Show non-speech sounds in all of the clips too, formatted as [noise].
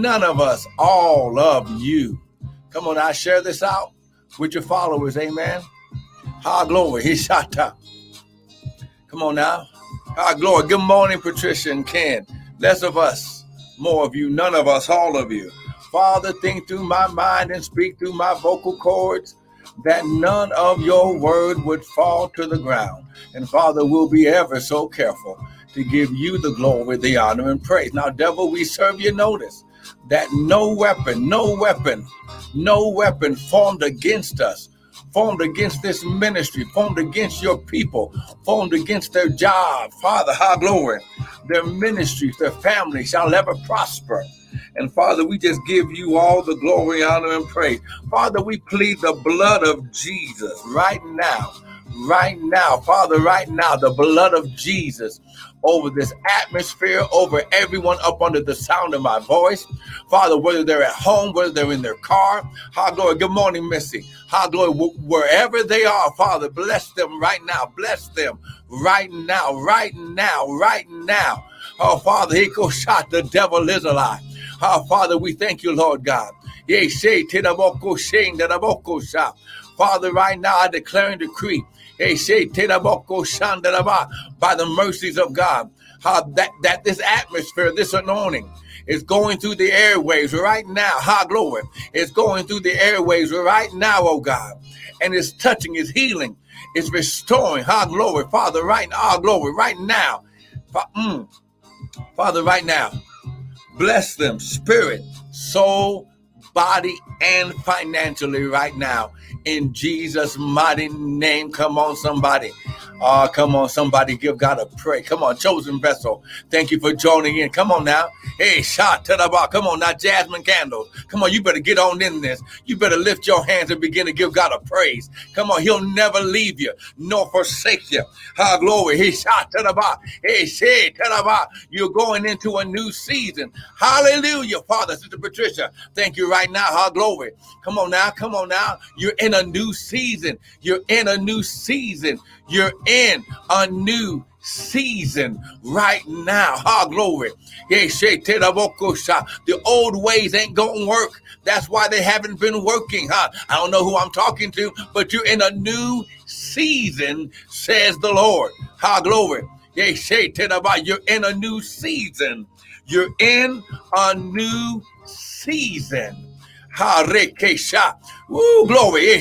none of us, all of you. Come on, I share this out with your followers. Amen. High glory. [laughs] He shot up. Come on now. High glory. Good morning, Patricia and Ken. Less of us, more of you, none of us, all of you. Father, think through my mind and speak through my vocal cords that none of your word would fall to the ground. And Father, we'll be ever so careful to give you the glory, the honor, and praise. Now, devil, we serve you notice that no weapon, no weapon, no weapon formed against us, formed against this ministry, formed against your people, formed against their job, Father, high glory, their ministries, their families shall ever prosper. And Father, we just give you all the glory, honor, and praise. Father, we plead the blood of Jesus right now, right now, Father, right now, the blood of Jesus over this atmosphere, over everyone up under the sound of my voice. Father, whether they're at home, whether they're in their car, how glory. Good morning, Missy. How glory. Wherever they are, Father, bless them right now. Bless them right now, right now, right now. Oh, Father, he goes shot. The devil is alive. Oh, Father, we thank you, Lord God. Father, right now I declare and decree by the mercies of God, how that, that this atmosphere, this anointing is going through the airways right now. Ha glory. It's going through the airways right now, oh God. And it's touching, it's healing, it's restoring. Ha glory. Father, right now, ah, glory, right now. Mm. Father, right now. Bless them, spirit, soul, body, and financially right now in Jesus' mighty name. Come on, somebody. Oh, come on, somebody give God a pray. Come on, chosen vessel. Thank you for joining in. Come on now. Hey, shot to the bar. Come on now, Jasmine Candles. Come on, you better get on in this. You better lift your hands and begin to give God a praise. Come on, He'll never leave you nor forsake you. Ha, glory. He shot to the bar. Hey, say to the bar. You're going into a new season. Hallelujah, Father, Sister Patricia. Thank you right now. Ha, glory. Come on now. Come on now. You're in a new season. You're in a new season. You're in a new season right now. Ha glory. Yes, oh, the old ways ain't gonna work. That's why they haven't been working. Huh? I don't know who I'm talking to, but you're in a new season, says the Lord. Ha glory. You're in a new season. You're in a new season. Harekesha. Woo, glory.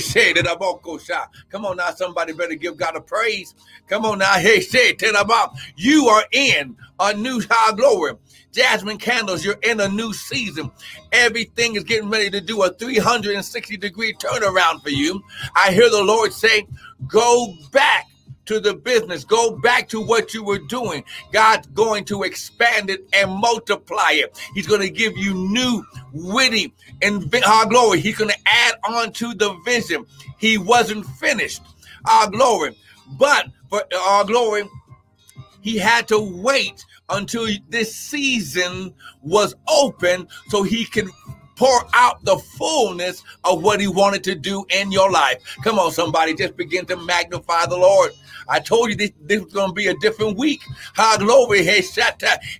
Come on now, somebody better give God a praise. Come on now. Hey, say about you are in a new high glory. Jasmine Candles, you're in a new season. Everything is getting ready to do a 360 degree turnaround for you. I hear the Lord say, go back to the business. Go back to what you were doing. God's going to expand it and multiply it. He's going to give you new, witty, and our ah, glory. He's going to add on to the vision. He wasn't finished. Our glory. But for our ah, glory, he had to wait until this season was open so he can pour out the fullness of what he wanted to do in your life. Come on, somebody, just begin to magnify the Lord. I told you this, this was going to be a different week. How glory, hey,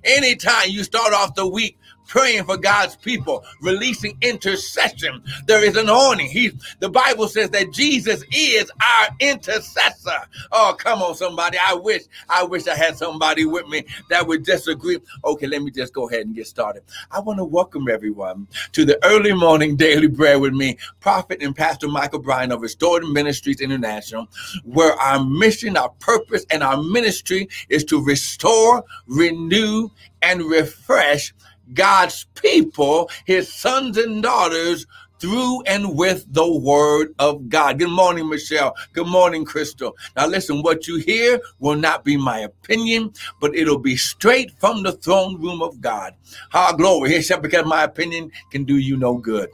Anytime you start off the week praying for God's people, releasing intercession. There is an anointing. He, the Bible says that Jesus is our intercessor. Oh, come on, somebody. I wish, I wish I had somebody with me that would disagree. Okay, let me just go ahead and get started. I want to welcome everyone to the early morning daily bread with me, Prophet and Pastor Michael Bryan of Restored Ministries International, where our mission, our purpose, and our ministry is to restore, renew, and refresh God's people, his sons and daughters, through and with the word of God. Good morning, Michelle. Good morning, Crystal. Now, listen, what you hear will not be my opinion, but it'll be straight from the throne room of God. Our glory. Here, because my opinion can do you no good.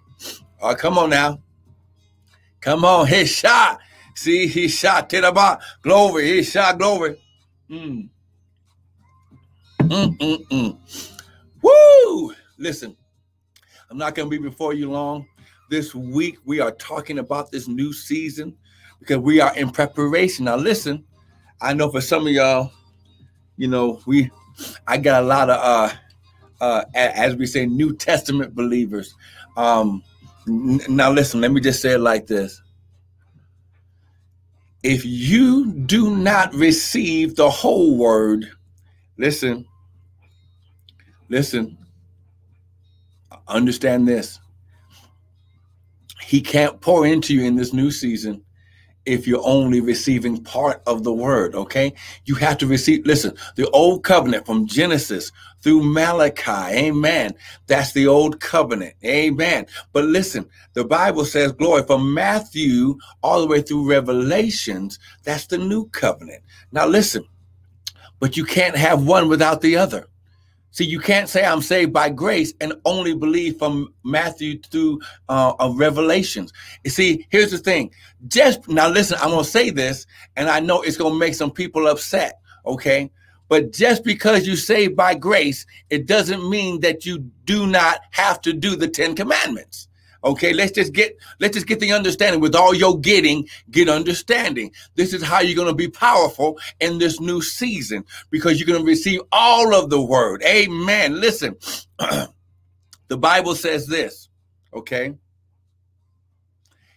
All right, come on now. Come on. He shot. See, he shot. Tidaba. Glory. He shot. Glory. Mm. Mm-mm-mm. Woo! Listen, I'm not going to be before you long. This week, we are talking about this new season because we are in preparation. Now, listen, I know for some of y'all, you know, we, I got a lot of, uh, uh, as we say, New Testament believers. Um, n- now, listen, let me just say it like this. If you do not receive the whole word, listen, listen, understand this. He can't pour into you in this new season if you're only receiving part of the word, okay? You have to receive, listen, the old covenant from Genesis through Malachi, amen. That's the old covenant, amen. But listen, the Bible says, glory, from Matthew all the way through Revelations, that's the new covenant. Now listen, but you can't have one without the other. See, you can't say I'm saved by grace and only believe from Matthew through uh, uh, Revelations. You see, here's the thing. Just now, listen. I'm gonna say this, and I know it's gonna make some people upset. Okay, but just because you saved by grace, it doesn't mean that you do not have to do the Ten Commandments. Okay, let's just get let's just get the understanding. With all your getting, get understanding. This is how you're going to be powerful in this new season because you're going to receive all of the word. Amen. Listen, [clears throat] the Bible says this. Okay,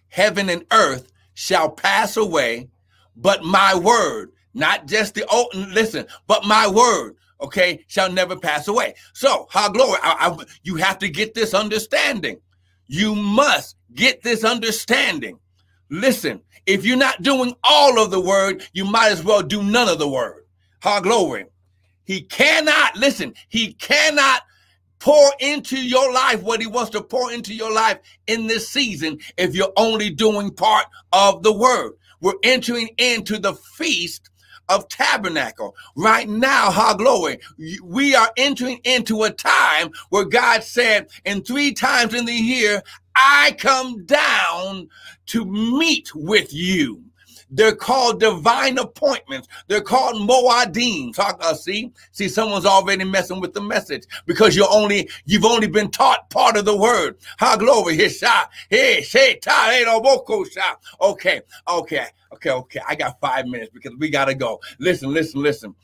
heaven and earth shall pass away, but my word, not just the old. Listen, but my word okay, shall never pass away. So, how glory, I, I, you have to get this understanding. You must get this understanding. Listen, if you're not doing all of the word, you might as well do none of the word. Ha glory. He cannot, listen, he cannot pour into your life what he wants to pour into your life in this season if you're only doing part of the word. We're entering into the feast of tabernacle. Right now, ha glory, we are entering into a time where God said, in three times in the year, I come down to meet with you. They're called divine appointments. They're called moadim. Talk, uh, see, see, someone's already messing with the message because you're only you've only been taught part of the word. Ha glory, hisha, hey, Okay, okay, okay, okay. I got five minutes because we gotta go. Listen, listen, listen.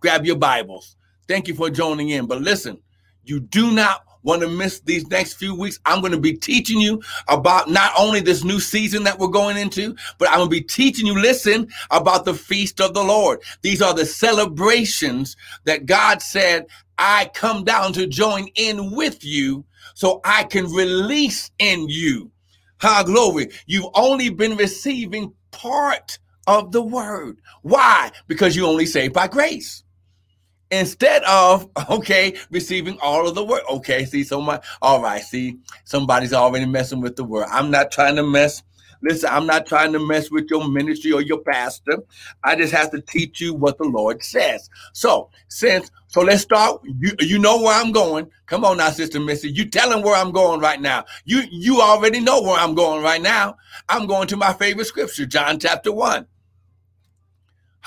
Grab your Bibles. Thank you for joining in. But listen, you do not want to miss these next few weeks, I'm going to be teaching you about not only this new season that we're going into, but I'm going to be teaching you, listen, about the feast of the Lord. These are the celebrations that God said, I come down to join in with you so I can release in you. Ha, glory. You've only been receiving part of the word. Why? Because you only saved by grace instead of [laughs] okay receiving all of the word okay see so much all right see somebody's already messing with the word i'm not trying to mess listen i'm not trying to mess with your ministry or your pastor. I just have to teach you what the lord says. So since so let's start you you know where i'm going. Come on now sister missy you telling where i'm going right now. You you already know where i'm going right now. I'm going to my favorite scripture john chapter 1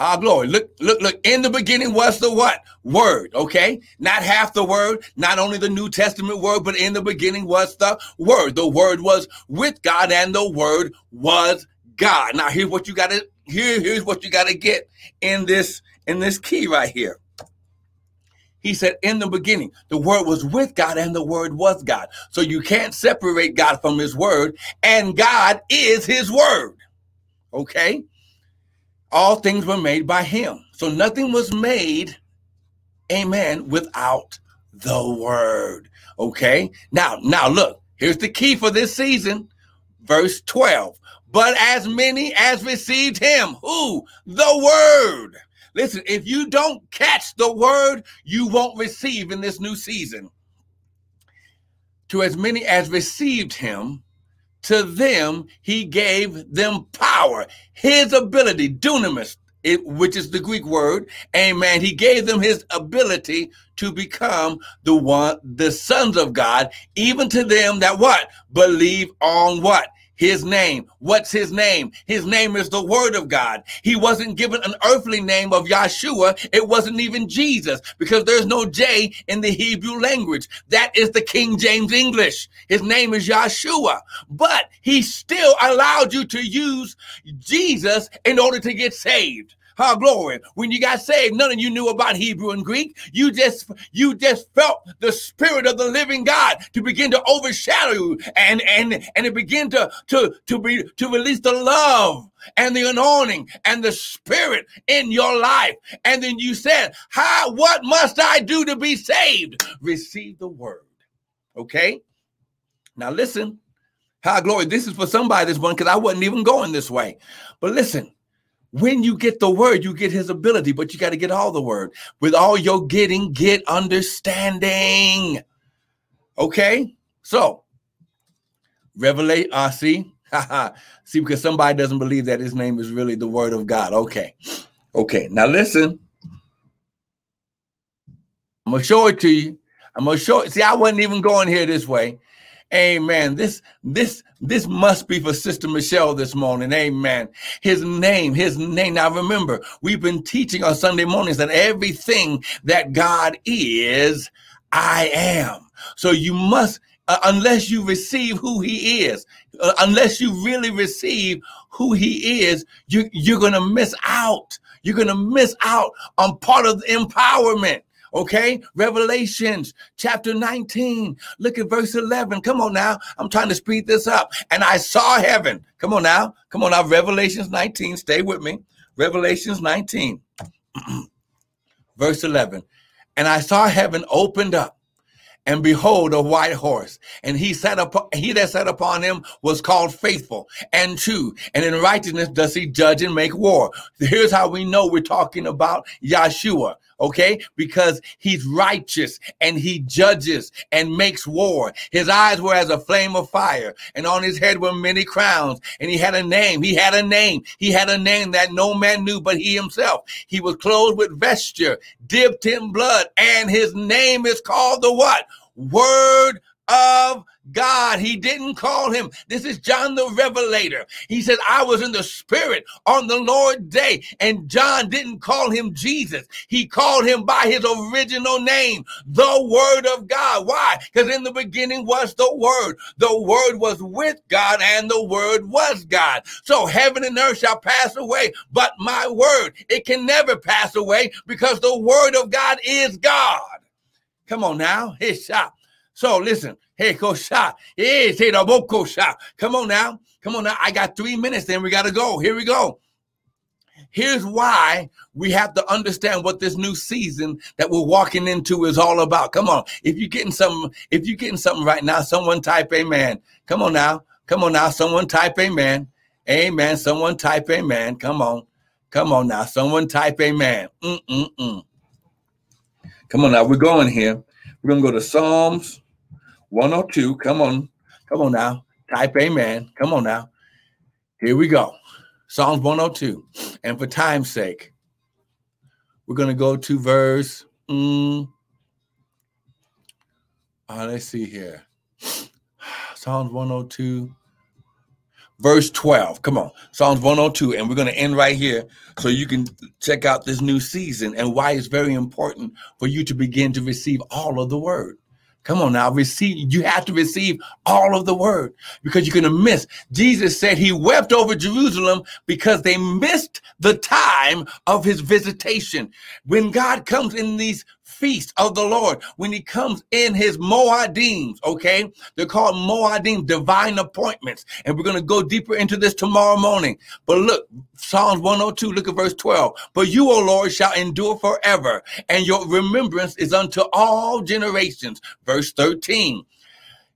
how glory. Look, look, look. In the beginning was the what? Word. Okay. Not half the word, not only the New Testament word, but in the beginning was the word. The word was with God and the word was God. Now here's what you gotta here, here's what you gotta get in this, in this key right here. He said, in the beginning, the word was with God and the word was God. So you can't separate God from his word, and God is his word. Okay? All things were made by him. So nothing was made, amen, without the word. Okay. Now, now look, here's the key for this season. Verse 12. But as many as received him, who? The word. Listen, if you don't catch the word, you won't receive in this new season. To as many as received him, to them he gave them power, his ability, dunamis, it, which is the Greek word, amen. He gave them his ability to become the one, the sons of God, even to them that what? Believe on what? His name. What's his name? His name is the word of God. He wasn't given an earthly name of Yahshua. It wasn't even Jesus because there's no J in the Hebrew language. That is the King James English. His name is Yahshua, but he still allowed you to use Jesus in order to get saved. How glory. When you got saved, none of you knew about Hebrew and Greek. You just you just felt the spirit of the living God to begin to overshadow you and and and it began to to to be to release the love and the anointing and the spirit in your life. And then you said, How what must I do to be saved? Receive the word. Okay? Now listen. How glory. This is for somebody this one because I wasn't even going this way. But listen, when you get the word, you get his ability, but you got to get all the word. With all your getting, get understanding. Okay? So, revelate, uh, see, [laughs] see, because somebody doesn't believe that his name is really the word of God. Okay. Okay. Now listen. I'm gonna show it to you. I'm gonna show it. See, I wasn't even going here this way. Amen. This this this must be for Sister Michelle this morning. Amen. His name, his name. Now remember, we've been teaching on Sunday mornings that everything that God is, I am. So you must uh, unless you receive who he is, uh, unless you really receive who he is, you you're going to miss out. You're going to miss out on part of the empowerment. Okay, Revelations chapter 19. Look at verse 11. Come on now. I'm trying to speed this up. And I saw heaven. Come on now. Come on now. Revelations 19. Stay with me. Revelations 19, [clears throat] verse 11. And I saw heaven opened up and behold a white horse and he sat up he that sat upon him was called faithful and true and in righteousness does he judge and make war here's how we know we're talking about yeshua okay? Because he's righteous and he judges and makes war. His eyes were as a flame of fire and on his head were many crowns and he had a name. He had a name. He had a name that no man knew but he himself. He was clothed with vesture dipped in blood and his name is called the what? Word of God. He didn't call him. This is John the Revelator. He said, I was in the spirit on the Lord's day. And John didn't call him Jesus. He called him by his original name, the Word of God. Why? Because in the beginning was the Word. The Word was with God and the Word was God. So heaven and earth shall pass away, but my Word, it can never pass away because the Word of God is God. Come on now. Hey, shot. So listen. Hey, go shot. Hey, say the shot. Come on now. Come on now. I got three minutes, then we got to go. Here we go. Here's why we have to understand what this new season that we're walking into is all about. Come on. If you're getting something, if you're getting something right now, someone type amen. Come on now. Come on now. Someone type amen. Amen. Someone type amen. Come on. Come on now. Someone type amen. Mm-mm-mm. Come on now, we're going here. We're to go to Psalms 102. Come on. Come on now. Type amen. Come on now. Here we go. Psalms 102. And for time's sake, we're to go to verse. Mm, uh, let's see here. [sighs] Psalms 102 verse 12. Come on, Psalms 102. And we're going to end right here so you can check out this new season and why it's very important for you to begin to receive all of the word. Come on now, receive. You have to receive all of the word because you're going to miss. Jesus said he wept over Jerusalem because they missed the time of his visitation. When God comes in these feast of the Lord when he comes in his Moadim, okay? They're called Moadim, divine appointments. And we're going to go deeper into this tomorrow morning. But look, Psalms 102, look at verse 12. But you, O Lord, shall endure forever, and your remembrance is unto all generations. Verse 13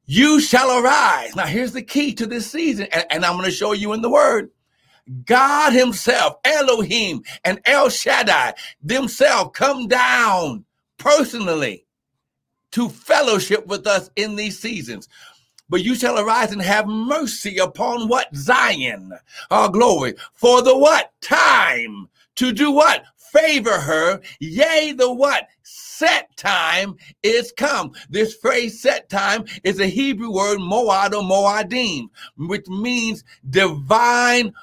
you shall arise. Now, here's the key to this season, and, and I'm going to show you in the word. God Himself, Elohim, and El Shaddai themselves come down personally to fellowship with us in these seasons. But you shall arise and have mercy upon what? Zion. Our glory. For the what? Time. To do what? Favor her. Yea, the what? Set time is come. This phrase set time is a Hebrew word moad or moadim, which means divine,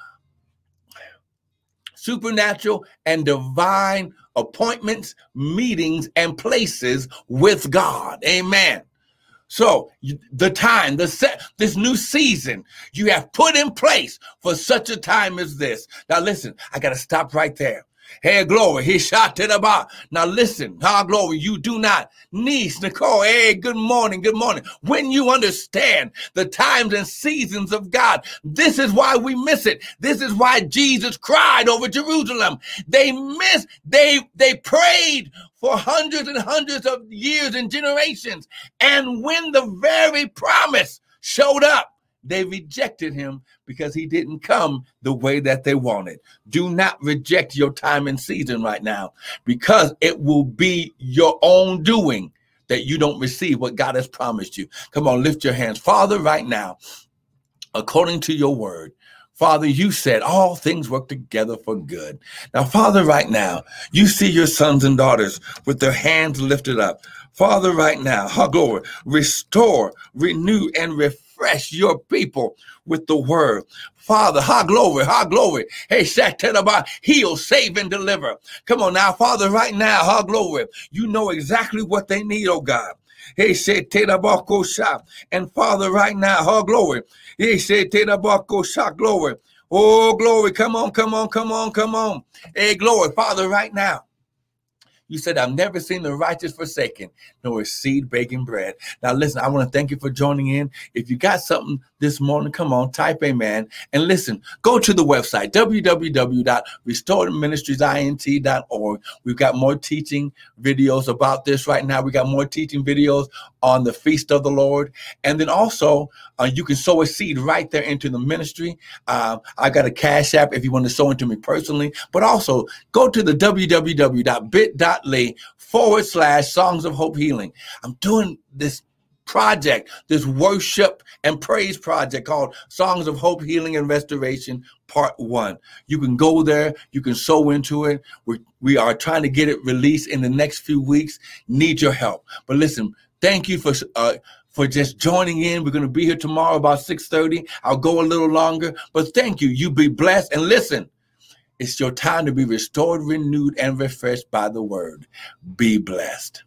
supernatural, and divine appointments, meetings, and places with God. Amen. So the time, the set, this new season you have put in place for such a time as this. Now listen, I got to stop right there. Hey, glory. He shot to the bar. Now listen, how glory. You do not niece Nicole. Hey, good morning. Good morning. When you understand the times and seasons of God, this is why we miss it. This is why Jesus cried over Jerusalem. They missed, they, they prayed for hundreds and hundreds of years and generations. And when the very promise showed up, they rejected him because he didn't come the way that they wanted. Do not reject your time and season right now because it will be your own doing that you don't receive what God has promised you. Come on, lift your hands. Father, right now, according to your word, Father, you said all things work together for good. Now, Father, right now, you see your sons and daughters with their hands lifted up. Father, right now, ha glory, restore, renew, and refresh refresh your people with the word. Father, high glory, high glory. Hey, about heal, save, and deliver. Come on now, Father, right now, high glory. You know exactly what they need, oh God. He said, Tedabako shop. And Father, right now, her glory. He said, Tedabako shop, glory. Oh, glory. Come on, come on, come on, come on. Hey, glory. Father, right now. You said, I've never seen the righteous forsaken, nor seed baking bread. Now, listen, I want to thank you for joining in. If you got something this morning, come on, type amen. And listen, go to the website, www.restoredministriesint.org. We've got more teaching videos about this right now. We got more teaching videos on the feast of the Lord. And then also, uh, you can sow a seed right there into the ministry. Uh, I got a cash app if you want to sow into me personally, but also go to the forward slash songs of hope healing. I'm doing this project, this worship and praise project called Songs of Hope, Healing, and Restoration, Part One. You can go there, you can sow into it. We, we are trying to get it released in the next few weeks. Need your help. But listen, Thank you for uh, for just joining in. We're going to be here tomorrow about 6:30. I'll go a little longer, but thank you. You be blessed and listen. It's your time to be restored, renewed, and refreshed by the word. Be blessed.